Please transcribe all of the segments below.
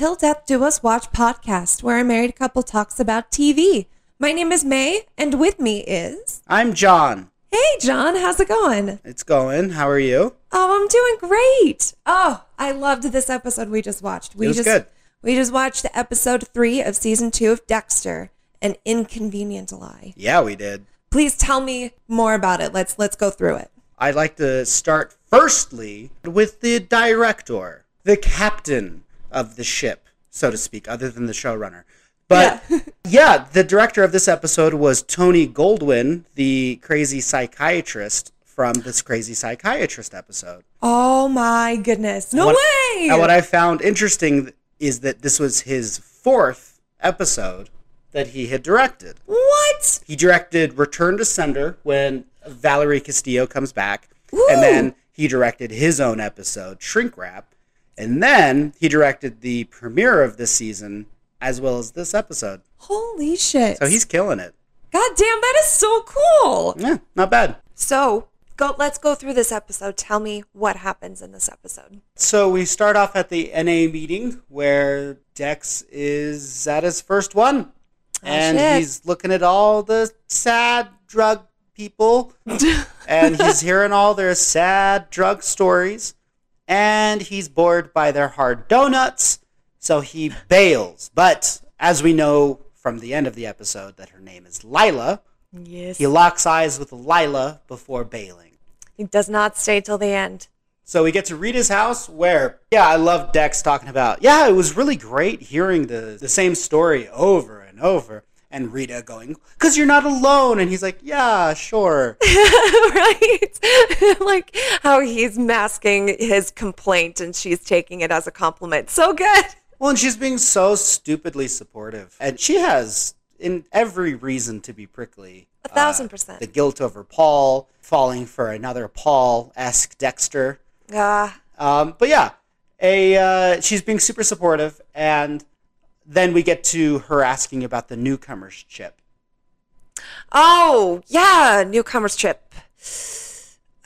Till Death Do Us Watch podcast, where a married couple talks about TV. My name is May, and with me is. I'm John. Hey, John, how's it going? It's going. How are you? Oh, I'm doing great. Oh, I loved this episode we just watched. We It was just good. we just watched episode three of season two of Dexter, An Inconvenient Lie. Yeah, we did. Please tell me more about it. Let's let's go through it. I'd like to start firstly with the director, the captain of the ship, so to speak, other than the showrunner. But yeah. the director of this episode was Tony Goldwyn, the crazy psychiatrist from this crazy psychiatrist episode. Oh my goodness! No What- way! And what I found interesting is that this was his fourth episode that he had directed. what? He directed Return to Sender when Valerie Castillo comes back, Ooh. and then he directed his own episode, Shrink Wrap, and then he directed the premiere of this season as well as this episode. Holy shit! So he's killing it. God damn, that is so cool. Yeah, not bad. So go. Let's go through this episode. Tell me what happens in this episode. So we start off at the NA meeting where Dex is at his first one. Ah, and shit. he's looking at all the sad drug people and he's hearing all their sad drug stories and he's bored by their hard donuts so he bails but as we know from the end of the episode that her name is lila Yes. he locks eyes with lila before bailing He does not stay till the end. so we get to Rita's house where, yeah, I love Dex talking about, yeah, it was really great hearing the, the same story over and over. And Rita going, because you're not alone. And he's like, yeah, sure. right? like how he's masking his complaint and she's taking it as a compliment. So good. well, and she's being so stupidly supportive. And she has in every reason to be prickly. A thousand percent. The guilt over Paul, falling for another Paul esque Dexter. Ah, Um, but yeah, a uh, she's being super supportive, and then we get to her asking about the newcomers chip. oh, yeah, newcomer's chip.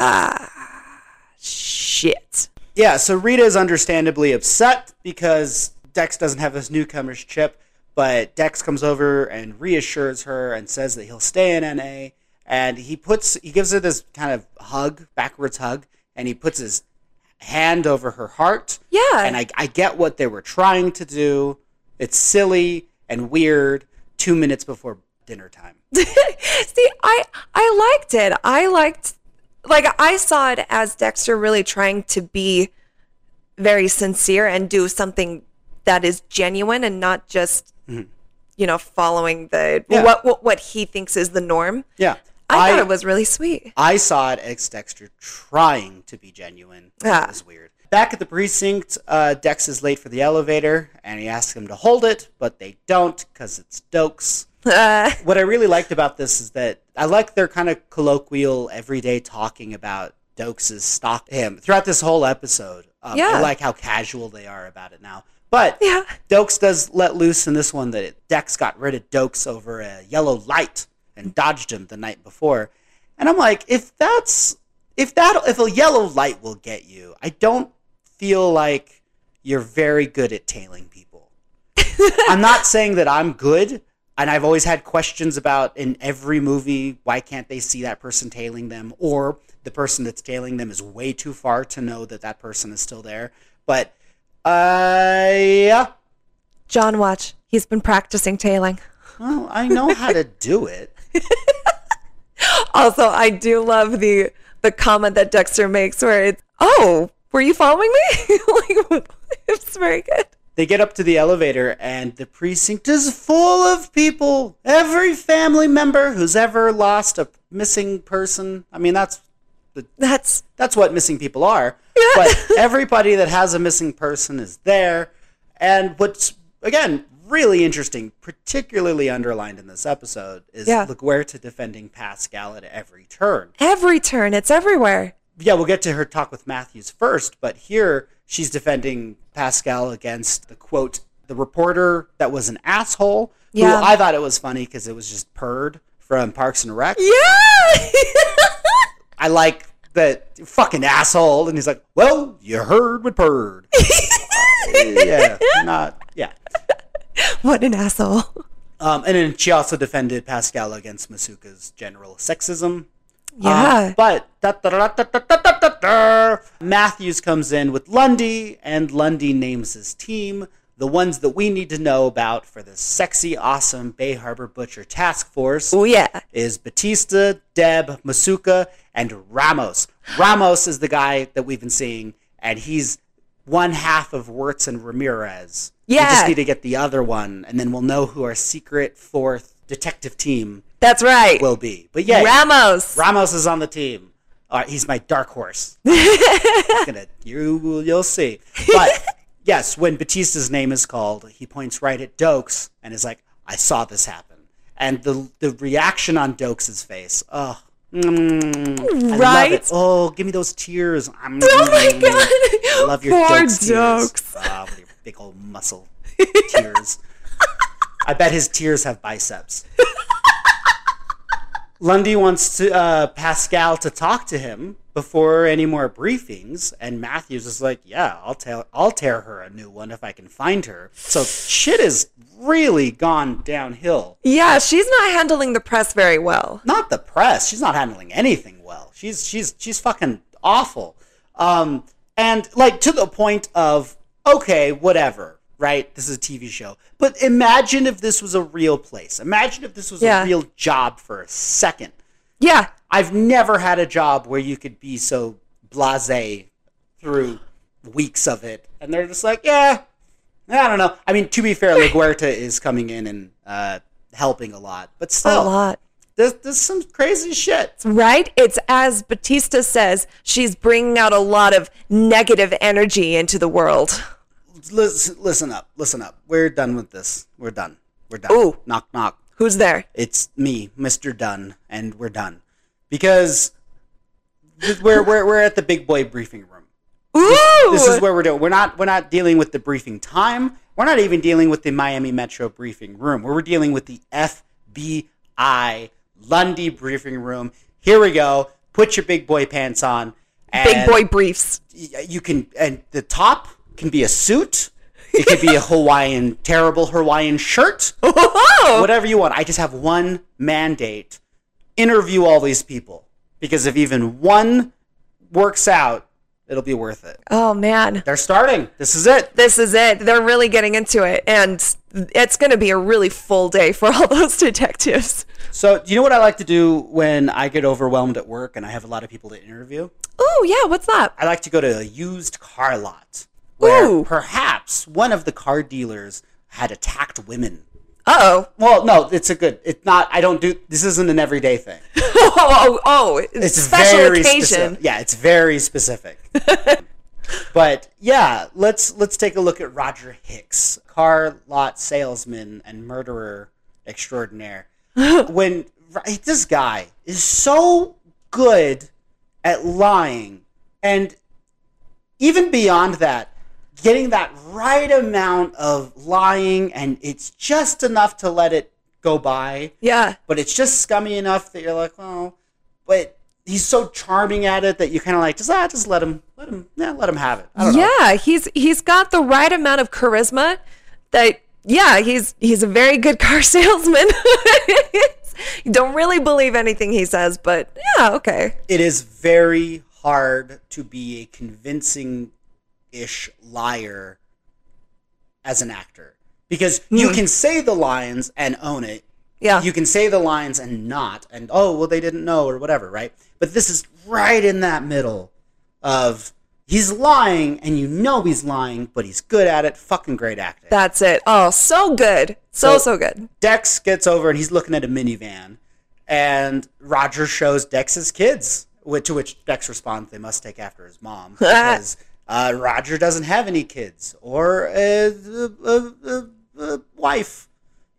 Ah, shit. Yeah, so Rita is understandably upset because Dex doesn't have this newcomers chip, but Dex comes over and reassures her and says that he'll stay in NA, and he puts he gives her this kind of hug, backwards hug, and he puts his hand over her heart. Yeah. And I, I get what they were trying to do. It's silly and weird. Two minutes before dinner time. See, I I liked it. I liked like I saw it as Dexter really trying to be very sincere and do something that is genuine and not just you know following the Mm-hmm. Yeah. what, what what he thinks is the norm. Yeah. I, thought it was really sweet. I saw it as Dexter trying to be genuine. Ah. It was weird. Back at the precinct, uh, Dex is late for the elevator, and he asks them to hold it, but they don't because it's Doakes. What I really liked about this is that I like their kind of colloquial, everyday talking about Doakes' stock him throughout this whole episode. Um, Yeah. I like how casual they are about it now. But yeah. Doakes does let loose in this one that Dex got rid of Doakes over a yellow light and dodged him the night before. And I'm like, if that's if that if a yellow light will get you, I don't feel like you're very good at tailing people. I'm not saying that I'm good, and I've always had questions about in every movie why can't they see that person tailing them or the person that's tailing them is way too far to know that that person is still there. But uh yeah, John Watch. He's been practicing tailing. well, I know how to do it. Also, I do love the the comment that Dexter makes where it's, "Oh, were you following me?" like, it's very good. They get up to the elevator, and the precinct is full of people. Every family member who's ever lost a missing person. I mean, that's the, that's that's what missing people are. But everybody that has a missing person is there. And what's again really interesting, particularly underlined in this episode, is Yeah. LaGuerta defending Pascal at every turn. every turn. It's everywhere. Yeah, we'll get to her talk with Matthews first, but here she's defending Pascal against the quote, the reporter that was an asshole. Yeah. Who I thought it was funny because it was just Perd from Parks and Rec. Yeah. I like that fucking asshole. And he's like, well, you heard what Perd. yeah, not yeah. What an asshole. Um, and then she also defended Pascal against Masuka's general sexism. Uh, yeah. Um, but da, da, da, Matthews comes in with Lundy, and Lundy names his team, the ones that we need to know about for this sexy, awesome Bay Harbor Butcher Task Force. Oh, yeah. Is Batista, Deb, Masuka, and Ramos. Ramos is the guy that we've been seeing, and he's one half of Wirtz and Ramirez. Yeah. We just need to get the other one, and then we'll know who our secret fourth detective team that's right. will be. But yeah, Ramos. Ramos is on the team. All right, he's my dark horse. Gonna, you, you'll see. But yes, when Batista's name is called, he points right at Doakes and is like, "I saw this happen." And the the reaction on Doakes' face, oh, mm, Right? Oh, give me those tears. oh my god. I love your Poor Doakes tears. Doakes. Ah, with your big old muscle tears. I bet his tears have biceps. Lundy wants to uh, Pascal to talk to him before any more briefings, and Matthews is like, "Yeah, I'll tell, I'll tear her a new one if I can find her." So shit has really gone downhill. Yeah, she's not handling the press very well. Not the press; she's not handling anything well. She's she's she's fucking awful. Um, and like to the point of okay, whatever, right? This is a TV show, but imagine if this was a real place. Imagine if this was Yeah. a real job for a second. Yeah. I've never had a job where you could be so blasé through weeks of it, and they're just like, yeah, I don't know. I mean, to be fair, LaGuerta is coming in and uh, helping a lot, but still. A lot. there's, there's some crazy shit. Right? It's as Batista says, she's bringing out a lot of negative energy into the world. Listen, listen up, listen up. We're done with this. We're done. We're done. Ooh. Knock, knock. Who's there? It's me, Mr. Dunn, and we're done because we're we're we're at the big boy briefing room. Ooh! this is where we're doing. We're not we're not dealing with the briefing time. We're not even dealing with the Miami Metro briefing room. We're dealing with the FBI Lundy briefing room. Here we go. Put your big boy pants on. And Big boy briefs. You can and the top can be a suit. It could be a Hawaiian terrible Hawaiian shirt. Oh! Whatever you want. I just have one mandate. Interview all these people because if even one works out, it'll be worth it. Oh man. They're starting. This is it. This is it. They're really getting into it. And it's going to be a really full day for all those detectives. So, do you know what I like to do when I get overwhelmed at work and I have a lot of people to interview? Oh, yeah. What's that? I like to go to a used car lot where Ooh. perhaps one of the car dealers had attacked women. Uh oh. Well, no, it's a good. It's not. I don't do. This isn't an everyday thing. Oh, oh, oh. It's special very occasion. specific. Yeah, it's very specific. but yeah, let's let's take a look at Roger Hicks, car lot salesman and murderer extraordinaire. when right, this guy is so good at lying, and even beyond that, getting that right amount of lying, and it's just enough to let it go by Yeah. but it's just scummy enough that you're like, oh, but he's so charming at it that you kind of like just ah, just let him, let him, yeah, let him have it. I don't know. Yeah, he's he's got the right amount of charisma that yeah, he's he's a very good car salesman. you don't really believe anything he says, but yeah, okay. It is very hard to be a convincing-ish liar as an actor because you hmm. can say the lines and own it. Yeah. You can say the lines and not, and oh well, they didn't know or whatever, right? But this is right in that middle of he's lying and you know he's lying, but he's good at it. Fucking great acting. That's it. Oh, so good. So So- so good. Dex gets over and he's looking at a minivan, and Roger shows Dex's kids. Which, to which Dex responds, "They must take after his mom because uh, Roger doesn't have any kids or a, a, a, a, wife.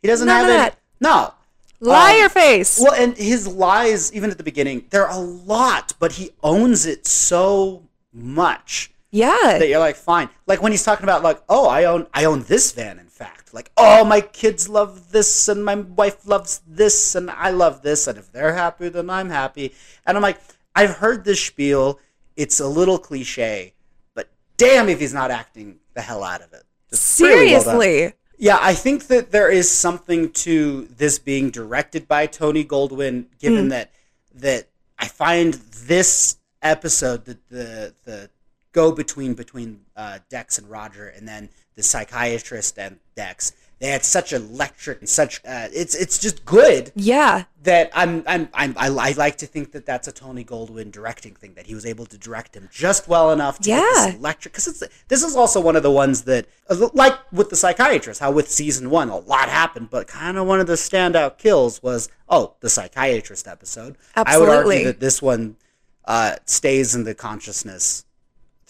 He doesn't None have of any. No, Liar Um, face. Well, and his lies, even at the beginning, they're a lot, but he owns it so much yeah. that you're like, fine. Like when he's talking about like, oh, I own I own this van, in fact. Like, oh, my kids love this and my wife loves this and I love this, and if they're happy, then I'm happy. And I'm like, I've heard this spiel. It's a little cliche, damn if he's not acting the hell out of it. Just really well. Seriously. Yeah, I think that there is something to this being directed by Tony Goldwyn, given that that I find this episode the the, the go between between uh, Dex and Roger, and then the psychiatrist and Dex. They had such electric and such. Uh, it's it's just good yeah. that I'm I'm, I'm I, I like to think that that's a Tony Goldwyn directing thing that he was able to direct him just well enough to get Yeah. this electric because it's this is also one of the ones that uh, like with the psychiatrist how with season one a lot happened but kind of one of the standout kills was oh the psychiatrist episode Absolutely. I would argue that this one uh, stays in the consciousness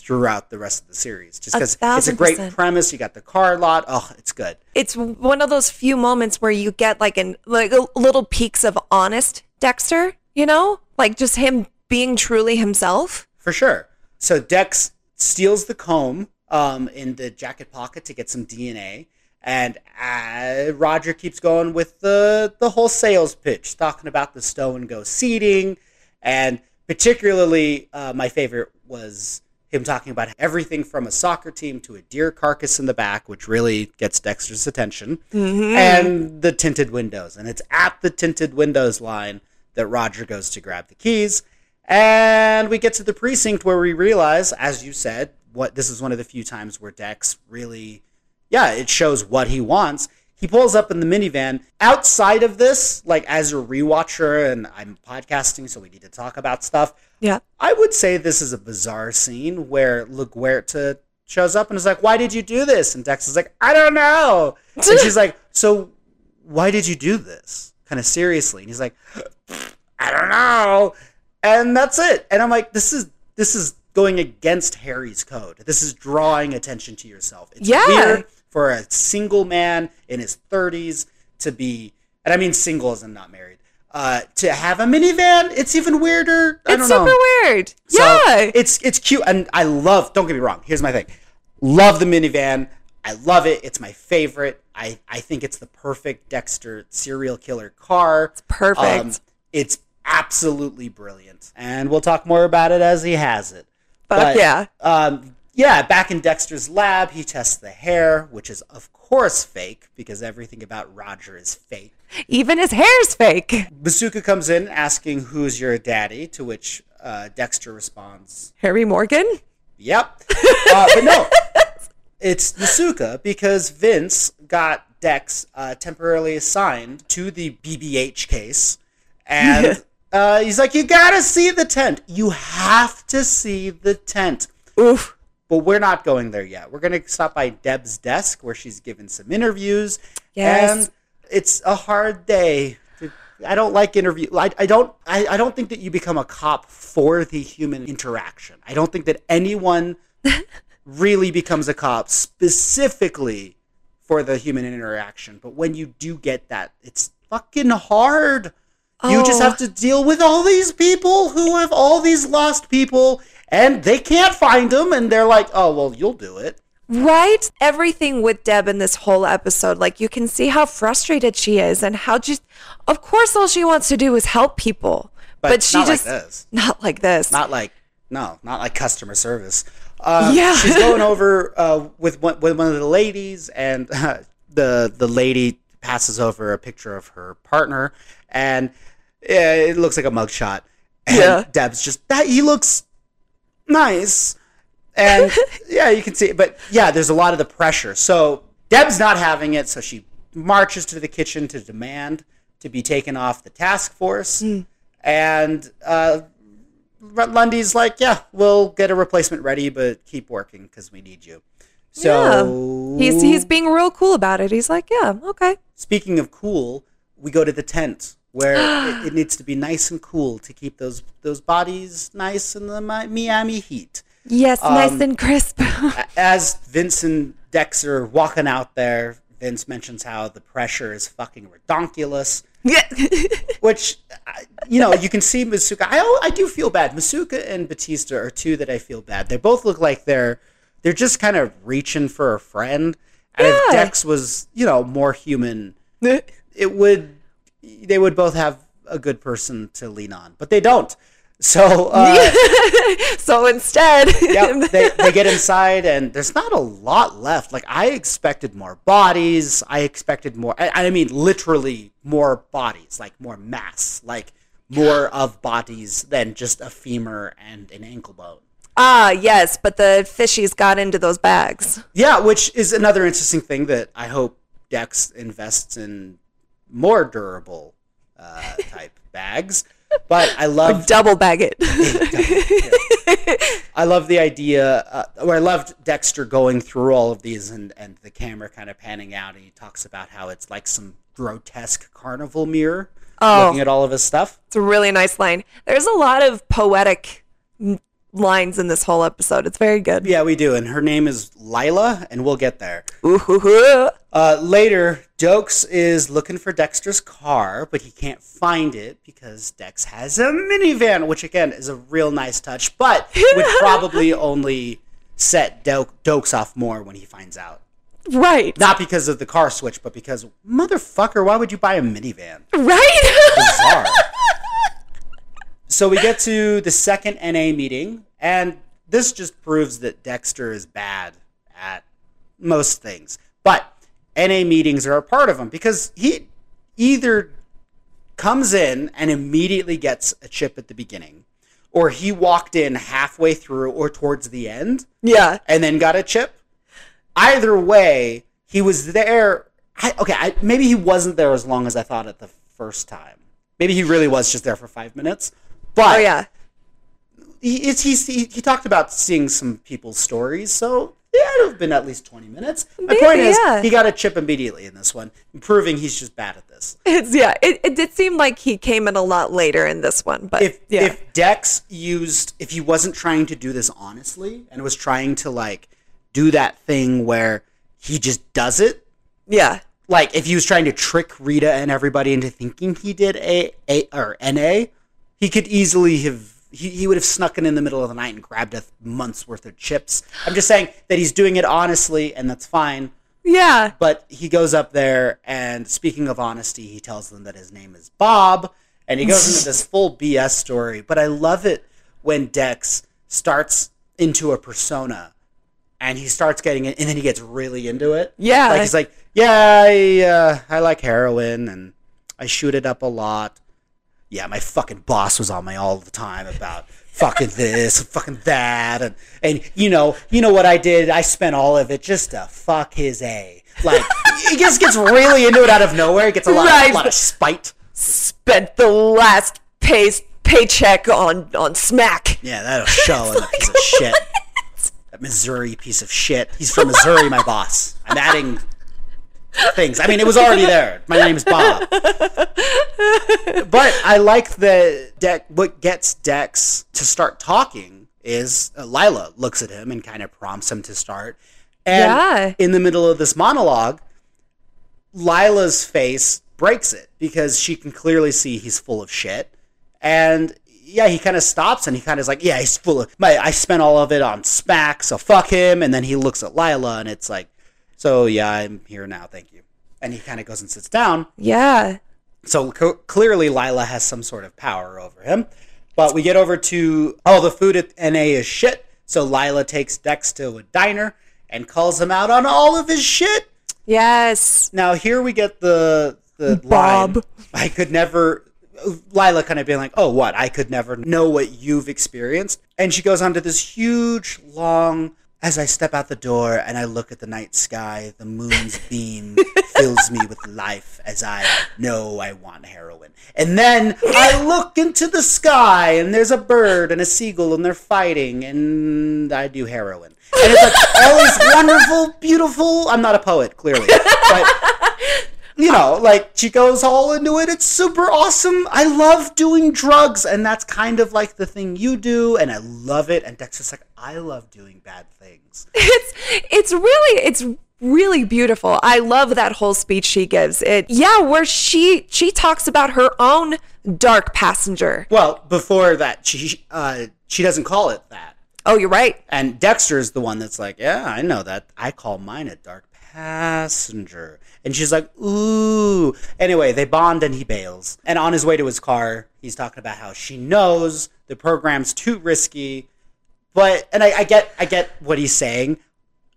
throughout the rest of the series just because it's a great percent. premise you got the car lot oh it's good It's one of those few moments where you get like an like a little peaks of honest Dexter, you know? Like just him being truly himself. For sure. So Dex steals the comb um, in the jacket pocket to get some DNA, and uh, Roger keeps going with the the whole sales pitch, talking about the stow and go seating, and particularly uh, my favorite was him talking about everything from a soccer team to a deer carcass in the back, which really gets Dexter's attention, mm-hmm. and the tinted windows. And it's at the tinted windows line that Roger goes to grab the keys. And we get to the precinct where we realize, as you said, what this is one of the few times where Dex really, yeah, it shows what he wants. He pulls up in the minivan. Outside of this, like as a rewatcher, and I'm podcasting, so we need to talk about stuff. Yeah. I would say this is a bizarre scene where LaGuerta shows up and is like, "Why did you do this?" And Dex is like, "I don't know." and she's like, "So, why did you do this?" Kind of seriously, and he's like, "I don't know." And that's it. And I'm like, "This is this is going against Harry's code. This is drawing attention to yourself. It's Yeah. weird for a single man in his 30s to be, and I mean single as in not married." Uh, to have a minivan, it's even weirder. I It's don't know. super weird. So, yeah. it's it's cute, and I love. Don't get me wrong. Here's my thing. Love the minivan. I love it. It's my favorite. I I think it's the perfect Dexter serial killer car. It's perfect. it's absolutely brilliant, and we'll talk more about it as he has it. Fuck yeah. Um, yeah, back in Dexter's lab, he tests the hair, which is of course fake because everything about Roger is fake. Even his hair's fake. Masuka comes in asking, "Who's your daddy?" To which uh, Dexter responds, Harry Morgan? Yep. Uh, but no, it's Masuka because Vince got Dex uh, temporarily assigned to the BBH case, and uh, he's like, "You gotta see the tent. You have to see the tent." Oof. But we're not going there yet. We're gonna stop by Deb's desk where she's given some interviews, Yes. and it's a hard day. to- I don't like interview. I, I don't. I, I don't think that you become a cop for the human interaction. I don't think that anyone really becomes a cop specifically for the human interaction. But when you do get that, it's fucking hard. You just Oh. have to oh. deal with all these people who have all these lost people, and they can't find them, and they're like, "Oh, well, you'll do it." Right? Everything with Deb in this whole episode, like you can see how frustrated she is and how just, of course, all she wants to do is help people. But, But, she not just, like this. not like this. Not like no, not like customer service. Uh, Yeah. she's going over uh, with one, with one of the ladies, and uh, the the lady passes over a picture of her partner, and it looks like a mugshot. And Yeah. Deb's just that he looks nice, and yeah, you can see. it. But yeah, there's a lot of the pressure. So Deb's not having it, so she marches to the kitchen to demand to be taken off the task force, and. Uh, Lundy's like, yeah, we'll get a replacement ready, but keep working because we need you. So He's he's being real cool about it. He's like, yeah, okay. speaking of cool, we go to the tent where it, it needs to be nice and cool to keep those those bodies nice in the Miami heat. Yes, Um, nice and crisp. As Vince and Dex are walking out there, Vince mentions how the pressure is fucking redonkulous. yeah. Which, you know, you can see Masuka. I, I do feel bad. Masuka and Batista are two that I feel bad. They both look like they're they're just kind of reaching for a friend. And if Dex was, you know, more human, it would they would both have a good person to lean on, but they don't. So uh, so instead, yeah, they, they get inside and there's not a lot left. Like I expected more bodies. I expected more. I, I mean, literally more bodies, like more mass, like more of bodies than just a femur and an ankle bone. ah, yes, but the fishies got into those bags. Yeah, which is another interesting thing that I hope Dex invests in more durable uh, type bags. But I love Double bag it. I love the idea, uh, or I loved Dexter going through all of these and, and the camera kind of panning out, and he talks about how it's like some grotesque carnival mirror Oh. looking at all of his stuff. It's a really nice line. There's a lot of poetic lines in this whole episode. It's very good. Yeah, we do, and her name is Lila, and we'll get there. Ooh, hoo, hoo. Uh, later, Doakes is looking for Dexter's car, but he can't find it because Dex has a minivan, which again is a real nice touch, but would probably only set Do- Doakes off more when he finds out. Right. Not because of the car switch, but because motherfucker, why would you buy a minivan? Right? Bizarre. so we get to the second NA meeting, and this just proves that Dexter is bad at most things. But NA meetings are a part of them because he either comes in and immediately gets a chip at the beginning, or he walked in halfway through or towards the end yeah. and then got a chip. Either way, he was there. I, okay, I, maybe he wasn't there as long as I thought at the first time. Maybe he really was just there for five minutes. But Oh, yeah. He, he's, he, he talked about seeing some people's stories, so yeah, it'd have been at least 20 minutes. My Maybe, point is, yeah. he got a chip immediately in this one, proving he's just bad at this. It's yeah. It, it did seem like he came in a lot later in this one, but if yeah. if Dex used if he wasn't trying to do this honestly and was trying to like do that thing where he just does it yeah. like if he was trying to trick Rita and everybody into thinking he did a a or NA, he could easily have he, he would have snuck in in the middle of the night and grabbed a month's worth of chips. I'm just saying that he's doing it honestly and that's fine. Yeah. But he goes up there and speaking of honesty, he tells them that his name is Bob and he goes into this full BS story. But I love it when Dex starts into a persona and he starts getting it and then he gets really into it. Yeah. Like he's like, yeah, I, uh, I like heroin and I shoot it up a lot. Yeah, my fucking boss was on me all the time about fucking this, fucking that, and and you know, you know what I did? I spent all of it just to fuck his a. Like he just gets really into it out of nowhere. He gets a lot, Right. a lot of spite. Spent the last pay paycheck on on smack. Yeah, that'll show in that piece of shit. That Missouri piece of shit. He's from Missouri, my boss. I'm adding things. I mean, it was already there. My name's Bob. But I like that Dex. What gets Dex to start talking is uh, Lila looks at him and kind of prompts him to start. And Yeah. in the middle of this monologue, Lila's face breaks it because she can clearly see he's full of shit. And yeah, he kind of stops and he kind of is like, yeah, he's full of. My, I spent all of it on Smack, so fuck him. And then he looks at Lila and it's like, so yeah, I'm here now, thank you. And he kind of goes and sits down. Yeah. So co- clearly, Lila has some sort of power over him. But we get over to oh, the food at NA is shit. So Lila takes Dex to a diner and calls him out on all of his shit. Yes. Now here we get the the Bob. line. I could never. Lila kind of being like, "Oh, what? I could never know what you've experienced." And she goes on to this huge, long. As I step out the door and I look at the night sky, the moon's beam fills me with life as I know I want heroin. And then I look into the sky and there's a bird and a seagull and they're fighting and I do heroin. And it's like all these wonderful, beautiful. I'm not a poet, clearly, but you know, like she goes all into it. It's super awesome. I love doing drugs, and that's kind of like the thing you do, and I love it. And Dexter's like, I love doing bad things. It's it's really it's really beautiful. I love that whole speech she gives. It yeah, where she she talks about her own dark passenger. Well, before that, she uh, she doesn't call it that. Oh, you're right. And Dexter's the one that's like, yeah, I know that. I call mine a dark passenger. And she's like, ooh. Anyway, they bond and he bails. And on his way to his car, he's talking about how she knows the program's too risky. But and I, I get I get what he's saying.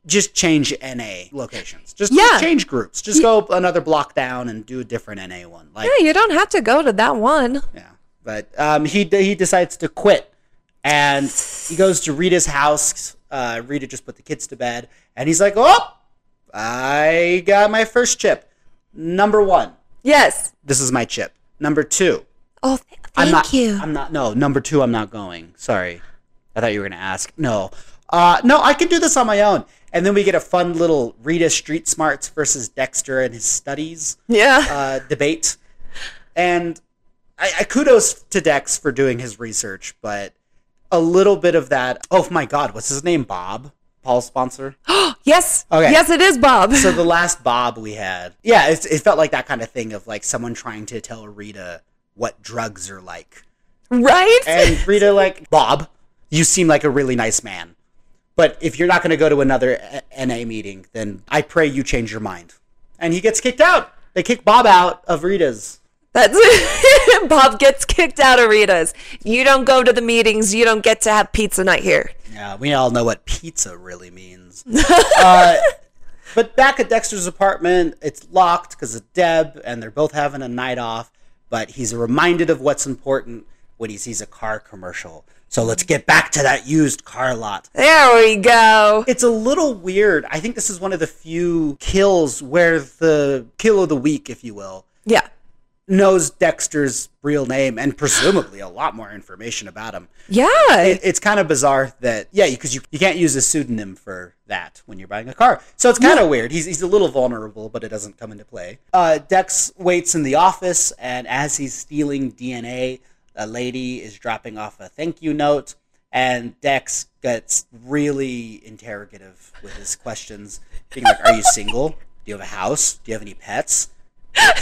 Just change NA locations. Just, just change groups. Just go another block down and do a different NA one. Like Yeah, you don't have to go to that one. yeah, but um, he he decides to quit, and he goes to Rita's house. Uh, Rita just put the kids to bed, and he's like, "Oh, I got my first chip. Number one, Yes. this is my chip. Number two, Oh, th- thank I'm not. you. I'm not. No, number two, I'm not going. Sorry, I thought you were gonna ask. No, uh, no, I can do this on my own. And then we get a fun little Rita Street Smarts versus Dexter and his studies yeah. uh, debate. And I, I kudos to Dex for doing his research, but a little bit of that. Oh my God, what's his name? Bob, Paul's sponsor. yes. Okay. Yes, it is Bob. so the last Bob we had, yeah, it, it felt like that kind of thing of like someone trying to tell Rita what drugs are like, right? and Rita like Bob, you seem like a really nice man. But if you're not going to go to another uh, A- NA meeting, then I pray you change your mind. And he gets kicked out. They kick Bob out of Rita's. That's Bob gets kicked out of Rita's. You don't go to the meetings. You don't get to have pizza night here. Yeah, we all know what pizza really means. uh, but back at Dexter's apartment, it's locked because of Deb, and they're both having a night off. But he's reminded of what's important when he sees a car commercial. So let's get back to that used car lot. There we go. It's a little weird. I think this is one of the few kills where the kill of the week, if you will, Yeah. Knows Dexter's real name and presumably a lot more information about him. Yeah. It, it's kind of bizarre that yeah, because you, you can't use a pseudonym for that when you're buying a car. So it's kind of weird. He's he's a little vulnerable, but it doesn't come into play. Uh, Dex waits in the office, and as he's stealing DNA, a lady is dropping off a thank you note, and Dex gets really interrogative with his questions, being like, "Are you single? Do you have a house? Do you have any pets?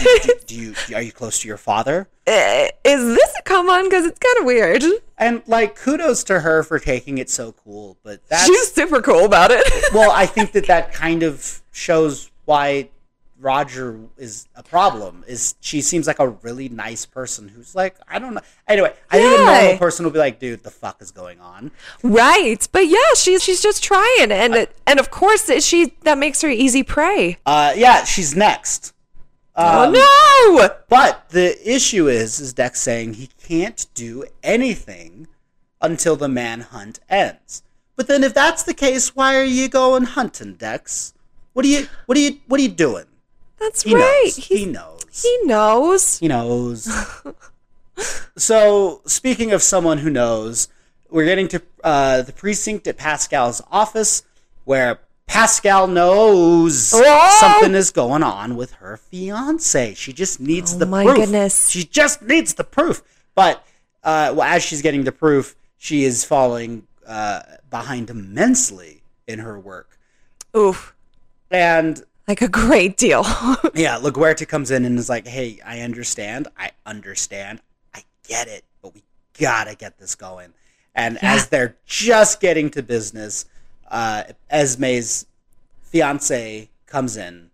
Do, do you are you close to your father?" Eh, is this a come on? Because it's kind of weird. And like, kudos to her for taking it so cool. But that's She's super cool about it. well, I think that that kind of shows why Roger is a problem. Is she seems like a really nice person who's like, I don't know. Anyway, I think a Yeah. normal person will be like, dude, the fuck is going on? right. But yeah, she's she's just trying, and and of course she that makes her easy prey. Uh, yeah, she's next. Um, oh no! But the issue is, is Dex saying he can't do anything until the manhunt ends. But then, if that's the case, why are you going hunting, Dex? What are you, what are you, what are you doing? That's He right. knows. He, He knows. he knows. He knows. so, speaking of someone who knows, we're getting to uh, the precinct at Pascal's office, where Pascal knows Oh! something is going on with her fiance. She just needs Oh the my proof. goodness. She just needs the proof. But uh, well, as she's getting the proof, she is falling uh, behind immensely in her work. Oof. And Like a great deal. yeah, LaGuerta comes in and is like, "Hey, I understand. I understand. I get it, but we gotta get this going." And Yeah. as they're just getting to business, uh, Esme's fiance comes in,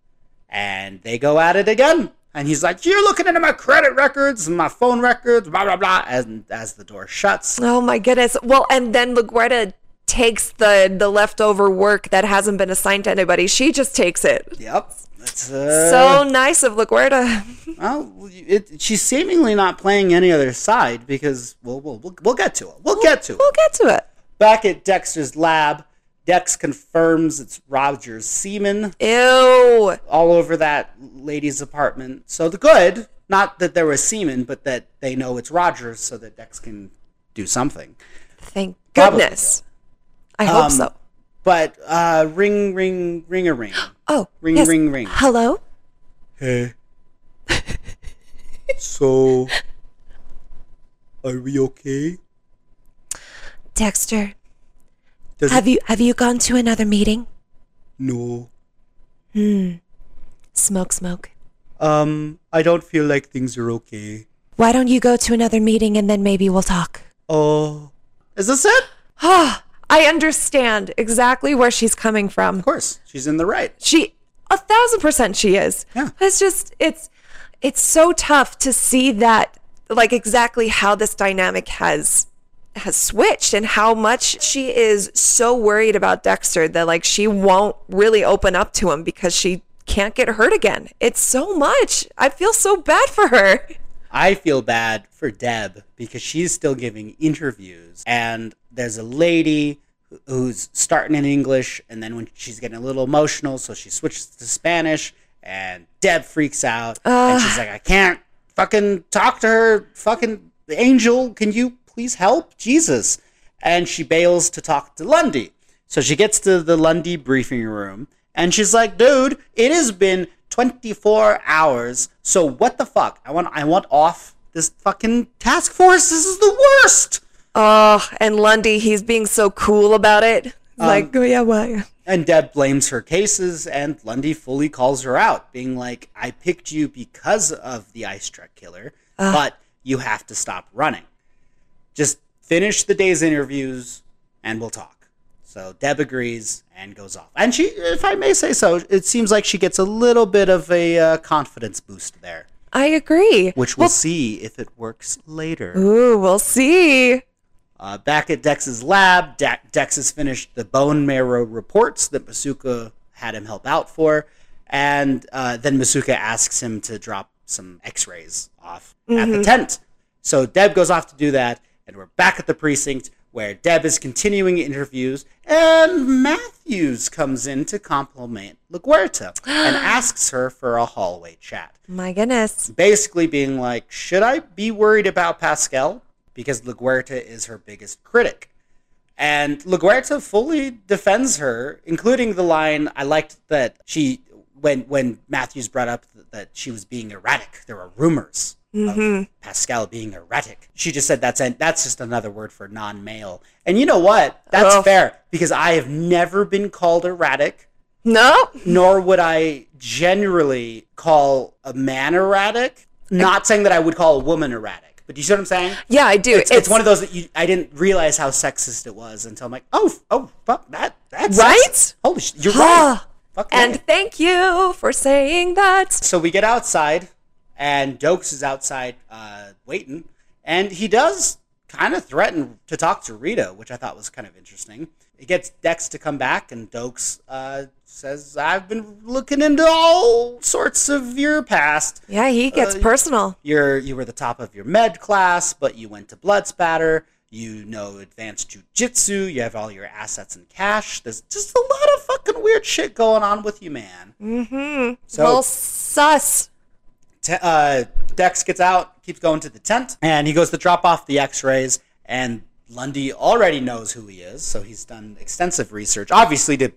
and they go at it again. And he's like, "You're looking into my credit records and my phone records, blah blah blah." And as the door shuts, oh my goodness. Well, and then LaGuerta takes the the leftover work that hasn't been assigned to anybody. She just takes it. yep, uh, So nice of LaGuerta. Well, it, she's seemingly not playing any other side because we'll we'll we'll, we'll get to it. We'll get to it. We'll get to it. Back at Dexter's lab, Dex confirms it's Roger's semen Ew. all over that lady's apartment. So the good, not that there was semen, but that they know it's Roger's, so that Dex can do something. Thank Probably goodness. I hope Um, so. But uh, ring, ring, ring a ring. Oh, ring, yes. ring, ring. Hello. Hey. so, are we okay? Dexter, Does have you have you gone to another meeting? No. Hmm. Smoke, smoke. Um, I don't feel like things are okay. Why don't you go to another meeting and then maybe we'll talk? Oh. Is this it? Ah, I understand exactly where she's coming from. Of course, she's in the right. She a thousand percent she is. Yeah. It's just it's it's so tough to see that like exactly how this dynamic has has switched and how much she is so worried about Dexter that like she won't really open up to him because she can't get hurt again. It's so much. I feel so bad for her. I feel bad for Deb because she's still giving interviews, and there's a lady who's starting in English, and then when she's getting a little emotional, so she switches to Spanish, and Deb freaks out, and she's like, "I can't fucking talk to her, fucking angel. Can you please help, Jesus?" And she bails to talk to Lundy. So she gets to the Lundy briefing room, and she's like, "Dude, it has been 24 hours. So what the fuck? I want I want off this fucking task force. This is the worst." Oh, and Lundy, he's being so cool about it. Um, like, oh yeah, why? And Deb blames her cases, and Lundy fully calls her out, being like, I picked you because of the ice truck killer, but you have to stop running. Just finish the day's interviews, and we'll talk. So Deb agrees and goes off. And she, if I may say so, it seems like she gets a little bit of a uh, confidence boost there, I agree. which we'll see if it works later. Ooh, we'll see. Uh, back at Dex's lab, De- Dex has finished the bone marrow reports that Masuka had him help out for, and uh, then Masuka asks him to drop some X-rays off at the tent. So Deb goes off to do that, and we're back at the precinct where Deb is continuing interviews, and Matthews comes in to compliment LaGuerta and asks her for a hallway chat My goodness. basically being like, should I be worried about Pascal? Because LaGuerta is her biggest critic. And LaGuerta fully defends her, including the line I liked that she when when Matthews brought up that she was being erratic. There were rumors of mm-hmm. Pascal being erratic. She just said that's an, that's just another word for non-male. And you know what? That's Ugh. fair because I have never been called erratic No. nor would I generally call a man erratic. Not saying that I would call a woman erratic, but do you see what I'm saying? Yeah, I do. It's, it's, one of those that you, I didn't realize how sexist it was until I'm like, oh, oh, fuck that, that's Right? sexist. Holy shit, you're right. Fuck and thank you for saying that. so we get outside, and Doakes is outside uh, waiting, and he does kind of threaten to talk to Rita, which I thought was kind of interesting. He gets Dex to come back, and Doakes uh, says, "I've been looking into all sorts of your past. Yeah, he gets Uh, personal. You're you were the top of your med class, but you went to blood spatter. You know advanced jujitsu. You have all your assets in cash. There's just a lot of fucking weird shit going on with you, man. Mm-hmm. So well, sus. Te- uh, Dex gets out, keeps going to the tent, and he goes to drop off the X-rays. And Lundy already knows who he is, so he's done extensive research, obviously to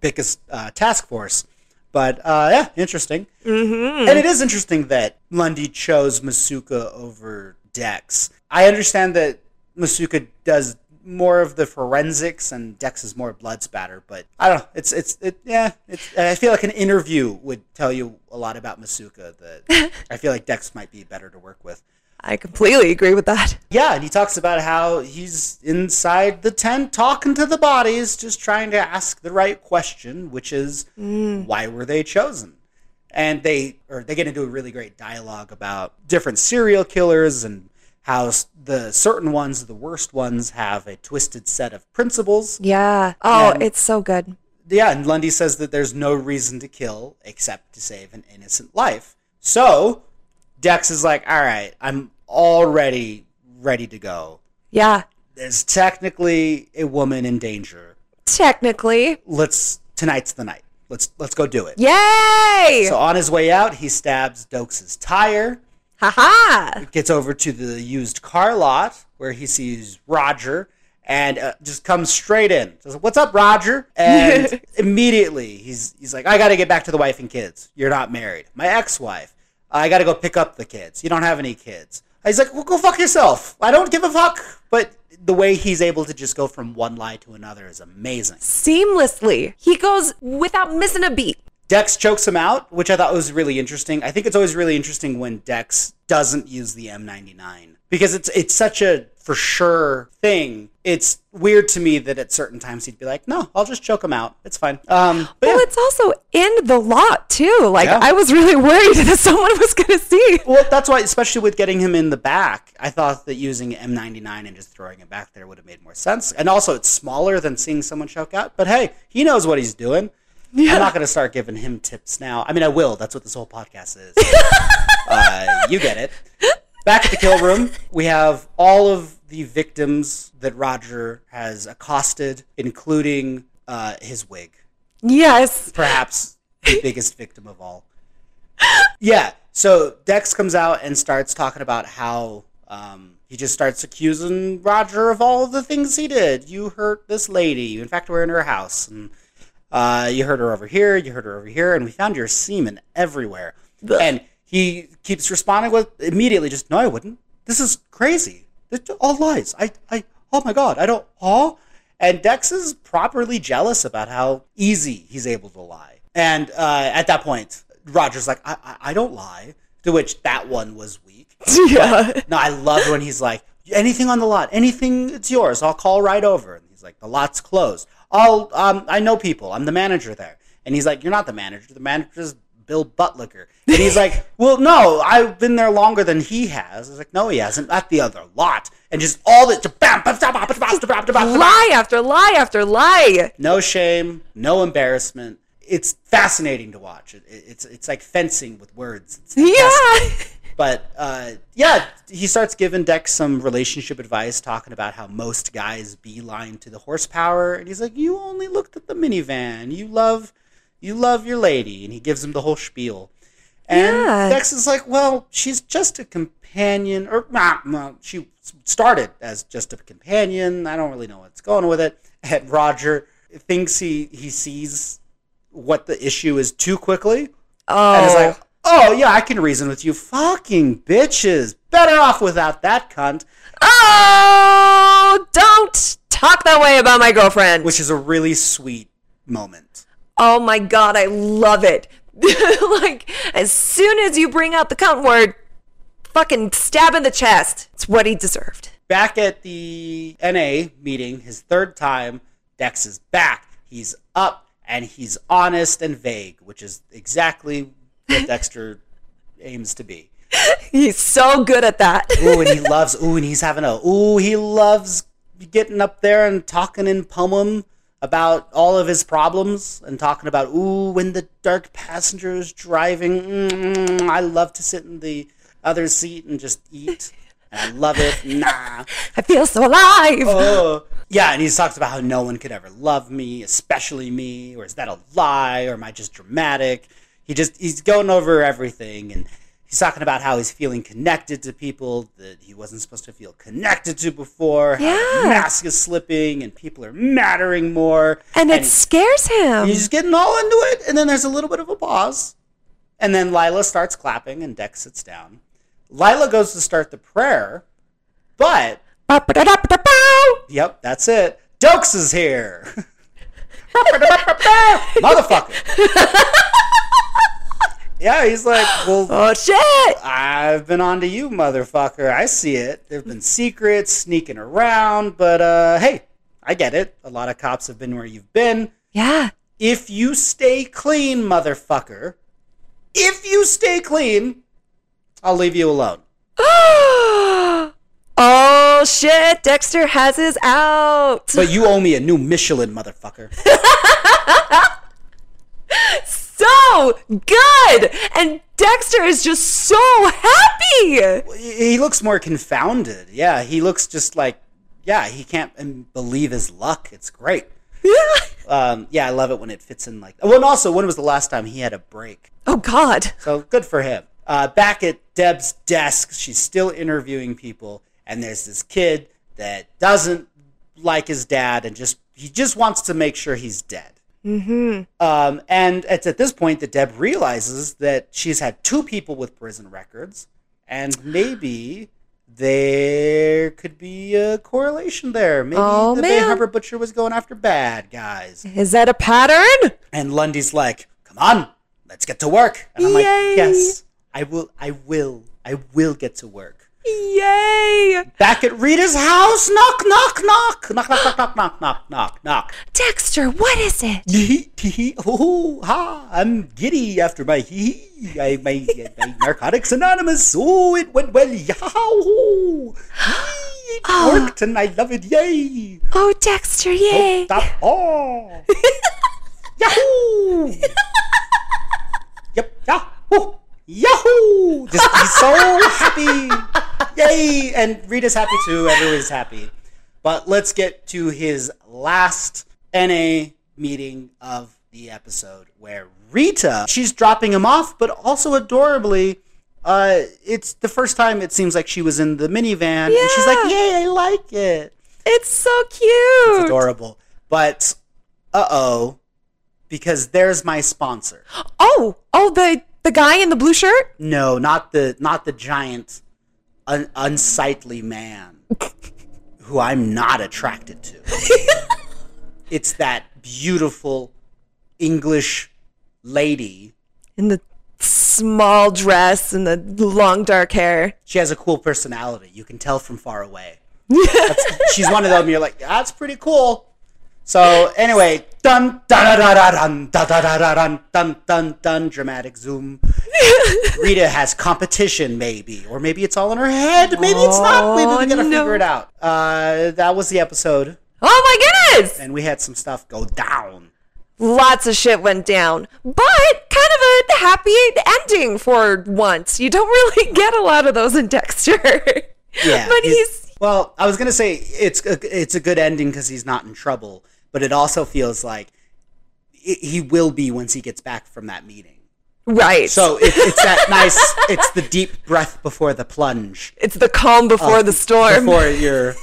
pick his uh, task force. But uh, yeah, interesting. Mm-hmm. And it is interesting that Lundy chose Masuka over Dex. I understand that Masuka does more of the forensics and Dex is more blood spatter, but I don't know. It's it's it yeah. It's, I feel like an interview would tell you a lot about Masuka. That I feel like Dex might be better to work with. I completely agree with that. Yeah, and he talks about how he's inside the tent talking to the bodies, just trying to ask the right question, which is mm. why were they chosen? And they or they get into a really great dialogue about different serial killers and how the certain ones, the worst ones, have a twisted set of principles. Yeah. Oh, And- it's so good. Yeah, and Lundy says that there's no reason to kill except to save an innocent life. So Dex is like, all right, I'm already ready to go. Yeah. There's technically a woman in danger. Technically. Let's tonight's the night. Let's let's go do it. Yay! So on his way out, he stabs Doakes' tire, Haha. gets over to the used car lot where he sees Roger and uh, just comes straight in. Says, "What's up, Roger?" And immediately he's he's like, "I got to get back to the wife and kids. You're not married. My ex-wife. I got to go pick up the kids. You don't have any kids." He's like, "Well, go fuck yourself. I don't give a fuck." But the way he's able to just go from one lie to another is amazing. Seamlessly. He goes without missing a beat. Dex chokes him out, which I thought was really interesting. I think it's always really interesting when Dex doesn't use the M99 because it's it's such a for sure thing. It's weird to me that at certain times he'd be like, "No, I'll just choke him out. It's fine." Um, but Well, yeah. it's also in the lot too. Like Yeah. I was really worried that someone was going to see. Well, that's why, especially with getting him in the back, I thought that using M99 and just throwing him back there would have made more sense. And also, it's smaller than seeing someone choke out. But hey, he knows what he's doing. I'm not going to start giving him tips now. I mean, I will. That's what this whole podcast is. uh, you get it. Back at the kill room, we have all of the victims that Roger has accosted, including uh, his wig Yes. perhaps the biggest victim of all. Yeah. So Dex comes out and starts talking about how um, he just starts accusing Roger of all the things he did. You hurt this lady. In fact, we're in her house, and uh, you heard her over here. You heard her over here, and we found your semen everywhere. And he keeps responding with immediately, just no, I wouldn't. This is crazy. It's all lies. I, I, oh my god, I don't. Huh? And Dex is properly jealous about how easy he's able to lie. And uh, at that point, Roger's like, I, I, I don't lie. To which that one was weak. Yeah. No, I love when he's like, anything on the lot, anything, it's yours. I'll call right over. And he's like, the lot's closed. I'll um, I know people. I'm the manager there." And he's like, "You're not the manager. The manager is Bill Buttlicker." And he's like, "Well, no, I've been there longer than he has." I was like, "No, he hasn't. At the other lot." And just all this bam, bam, bam, bam, bam, bam, bam, lie after lie after lie. No shame, no embarrassment. It's fascinating to watch. It, it, it's it's like fencing with words. It's yeah. But uh, yeah, he starts giving Dex some relationship advice, talking about how most guys beeline to the horsepower, and he's like, "You only looked at the minivan. You love, you love your lady," and he gives him the whole spiel. And Yeah. Dex is like, "Well, she's just a companion, or nah, well, she started as just a companion. I don't really know what's going with it." And Roger thinks he he sees what the issue is too quickly. Oh. And it's like, oh yeah, I can reason with you. Fucking bitches. Better off without that cunt. oh, don't talk that way about my girlfriend. Which is a really sweet moment. oh my god, I love it. like as soon as you bring out the cunt word, fucking stab in the chest. It's what he deserved. Back at the NA meeting, his third time, Dex is back. He's up and he's honest and vague, which is exactly Dexter aims to be. He's so good at that. Ooh, and he loves. Ooh, and he's having a. Ooh, he loves getting up there and talking in poem about all of his problems and talking about. Ooh, when the dark passenger is driving, mm, I love to sit in the other seat and just eat. And I love it. Nah. I feel so alive. Oh. Yeah, and he talks about how no one could ever love me, especially me, or is that a lie, or am I just dramatic? He just he's going over everything and he's talking about how he's feeling connected to people that he wasn't supposed to feel connected to before. Yeah. the mask is slipping and people are mattering more. and it scares him. he's getting all into it, and then there's a little bit of a pause. And then Lila starts clapping and Dex sits down. Lila goes to start the prayer, but Yep, that's it. Doakes is here. Motherfucker. yeah, he's like, well, Oh shit! I've been on to you, motherfucker. I see it. There've been secrets sneaking around, but uh, hey, I get it. A lot of cops have been where you've been. Yeah. If you stay clean, motherfucker, if you stay clean, I'll leave you alone. oh shit! Dexter has his out. But you owe me a new Michelin, motherfucker. so good, and Dexter is just so happy. he looks more confounded. Yeah, he looks just like, yeah, he can't believe his luck. It's great. Yeah. Um, yeah, I love it when it fits in like. Well, and also, when was the last time he had a break? Oh God. So good for him. Uh, back at Deb's desk, she's still interviewing people, and there's this kid that doesn't like his dad, and just he just wants to make sure he's dead. Mm-hmm. Um, and it's at this point that Deb realizes that she's had two people with prison records, and maybe there could be a correlation there. Maybe Oh, the Bay. Harbor Butcher was going after bad guys. Is that a pattern? And Lundy's like, "Come on, let's get to work." And I'm Yay. like, "Yes, I will. I will. I will get to work." Yay! Back at Rita's house, knock, knock, knock, knock, knock, knock, knock, knock, knock, knock, knock. Dexter, what is it? Hee hee hee oh ha! I'm giddy after my hee hee. I my, my Narcotics Anonymous. Oh, it went well. Yow! It oh. worked, and I love it. Yay! Oh, Dexter, yay! Stop! Oh! Yahoo! yep. Yahoo! Yahoo! Just he's so happy. Yay! And Rita's happy too. Everyone's happy. But let's get to his last NA meeting of the episode where Rita, she's dropping him off, but also adorably, uh, it's the first time it seems like she was in the minivan, and she's like, "Yay, I like it." It's so cute. It's adorable. But uh oh, because there's my sponsor. Oh, oh, the the guy in the blue shirt. No, not the not the giant, un- unsightly man who I'm not attracted to. it's that beautiful English lady. in the small dress and the long dark hair. She has a cool personality. You can tell from far away. She's one of them. You're like, that's pretty cool. So anyway, dun dun dun dun dun dun dun dun dun dun dramatic zoom. Rita has competition, maybe, or maybe it's all in her head. Maybe it's not. Maybe we gotta Oh, no. figure it out. Uh, that was the episode, Oh my goodness! and we had some stuff go down. Lots of shit went down, but kind of a happy ending for once. You don't really get a lot of those in Dexter. Yeah, but he's well. I was gonna say it's a, it's a good ending because he's not in trouble, but it also feels like i he will be once he gets back from that meeting. right. So it, it's that nice. It's the deep breath before the plunge. it's the calm before the storm. Before your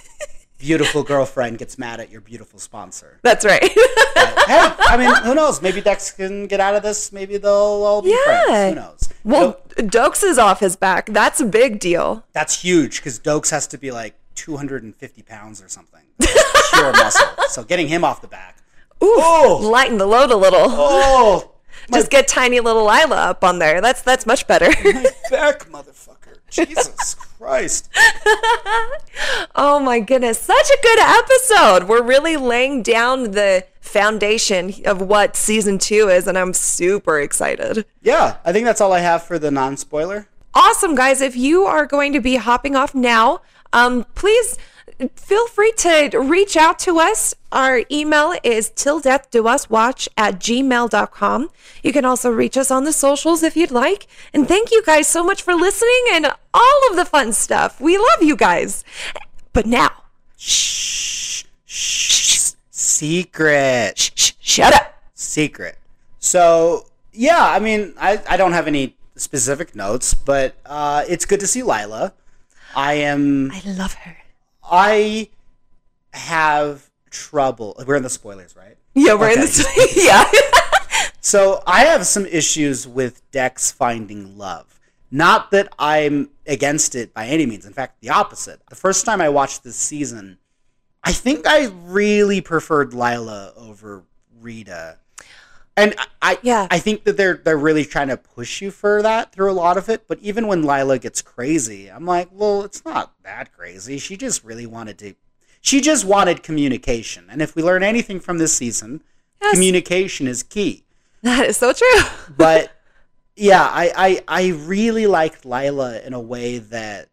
beautiful girlfriend gets mad at your beautiful sponsor. That's right. hey, I mean, who knows? Maybe Dex can get out of this. Maybe they'll all be Yeah. friends. Who knows? well, Doakes is off his back. That's a big deal. that's huge because Doakes has to be like 250 pounds or something. Pure muscle. So getting him off the back. Ooh, Oh. lighten the load a little. Oh, Just get tiny little Lila up on there. That's that's much better. my back, motherfucker. Jesus Christ. oh my goodness, such a good episode. We're really laying down the foundation of what season 2 is and I'm super excited. Yeah, I think that's all I have for the non spoiler. Awesome, guys. If you are going to be hopping off now, um, please feel free to reach out to us. Our email is till death do us watch at gmail.com. You can also reach us on the socials if you'd like. And thank you guys so much for listening and all of the fun stuff. We love you guys. But now, Shh. Shh. Secret. shh, shh, shut up. secret. So yeah, I mean, I, I don't have any specific notes, but uh, it's good to see Lila. I am I love her. I have trouble. We're in the spoilers, right? Yeah, we're in the yeah. So I have some issues with Dex finding love. Not that I'm against it by any means. In fact, the opposite. The first time I watched this season, I think I really preferred Lila over Rita. And I, Yeah. I think that they're they're really trying to push you for that through a lot of it. But even when Lila gets crazy, I'm like, well, it's not that crazy. She just really wanted to. She just wanted communication. And if we learn anything from this season, Yes. communication is key That is so true. but yeah, I, I I really liked Lila in a way that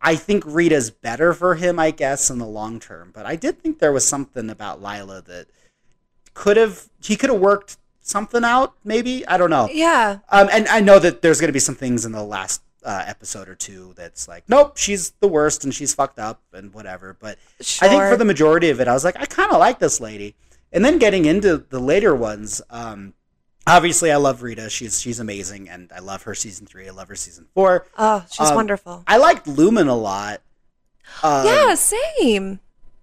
I think Rita's better for him, I guess, in the long term. But I did think there was something about Lila that could have he could have worked something out. Maybe I don't know. Yeah. Um, and I know that there's going to be some things in the last uh, episode or two that's like, nope, she's the worst and she's fucked up and whatever. But I think for the majority of it, I was like, I kind of like this lady. And then getting into the later ones, um, obviously I love Rita. She's she's amazing, and I love her season three. I love her season four. Oh, she's Um, wonderful. I liked Lumen a lot. Um, yeah, same.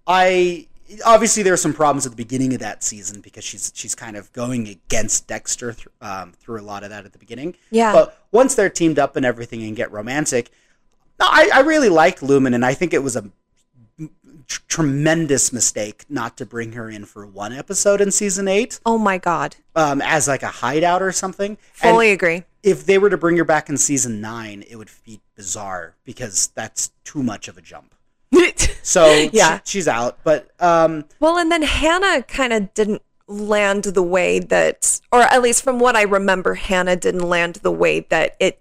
I obviously there are some problems at the beginning of that season because she's she's kind of going against Dexter th- um, through a lot of that at the beginning. Yeah. But once they're teamed up and everything and get romantic, no, I, I really liked Lumen and I think it was a tr- tremendous mistake not to bring her in for one episode in season eight Oh my god. um, as like a hideout or something. And Fully agree. if they were to bring her back in season nine, it would be bizarre because that's too much of a jump. So Yeah. she- she's out. But um, well, and then Hannah kind of didn't land the way that, or at least from what I remember, Hannah didn't land the way that it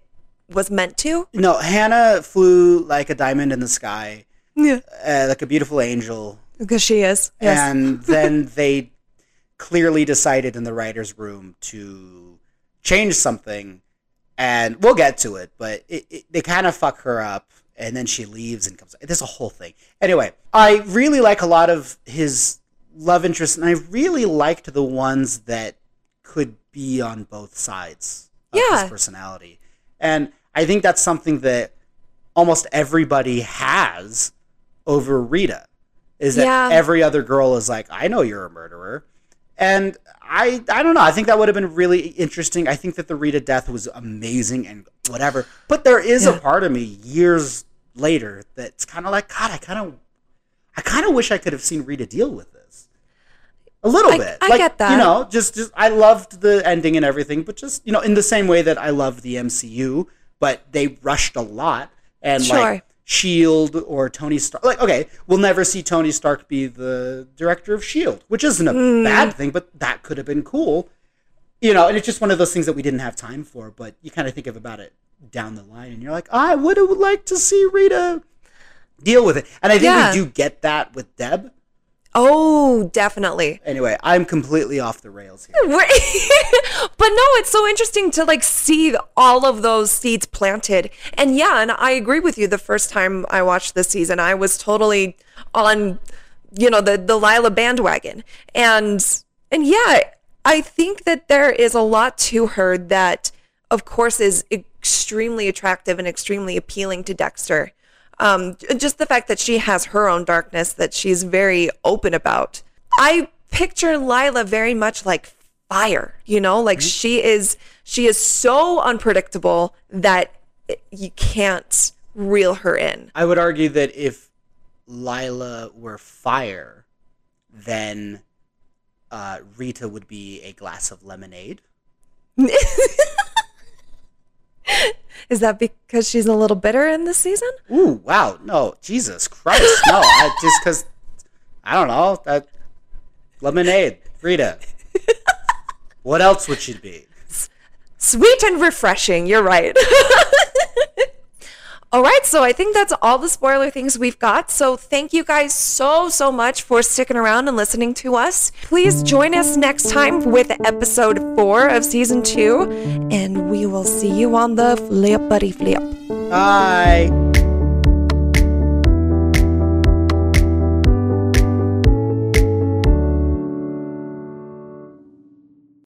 was meant to. no, Hannah flew like a diamond in the sky, Yeah. uh, like a beautiful angel. Because she is. Yes. And then they clearly decided in the writer's room to change something. And we'll get to it, but it, it, they kind of fuck her up. And then she leaves and comes. There's a whole thing. Anyway, I really like a lot of his love interests, and I really liked the ones that could be on both sides of Yeah. his personality. And I think that's something that almost everybody has over Rita is that Yeah. every other girl is like, I know you're a murderer. And I I don't know. I think that would have been really interesting. I think that the Rita death was amazing and whatever. But there is a part of me years later that's kind of like, God, I kind of I kind of wish I could have seen Rita deal with this. A little I- bit. I like, get that. You know, just just I loved the ending and everything, but just, you know, in the same way that I loved the MCU, but they rushed a lot and Sure. like Shield or Tony Stark. Like, okay, we'll never see Tony Stark be the director of Shield, which isn't a Hmm. bad thing, but that could have been cool. You know, and it's just one of those things that we didn't have time for, but you kind of think of about it down the line, and you're like, I would have liked to see Rita deal with it, and I think Yeah. we do get that with Deb. oh, definitely. Anyway, I'm completely off the rails here. But no, it's so interesting to like see all of those seeds planted. And yeah, and I agree with you. The first time I watched this season, I was totally on, you know, the the Lila bandwagon. And and yeah, I think that there is a lot to her that, of course, is extremely attractive and extremely appealing to Dexter. Um, just the fact that she has her own darkness that she's very open about. I picture Lila very much like fire, you know, like she is she is so unpredictable that you can't reel her in. I would argue that if Lila were fire, then uh, Rita would be a glass of lemonade. Is that because she's a little bitter in this season? Ooh, wow. No, Jesus Christ. No, I, just because, I don't know. That Lemonade. Rita. What else would she be? Sweet and refreshing, you're right. All right, so I think that's all the spoiler things we've got. So thank you guys so, so much for sticking around and listening to us. Please join us next time with episode four of season two, and we will see you on the flippity flip. Bye.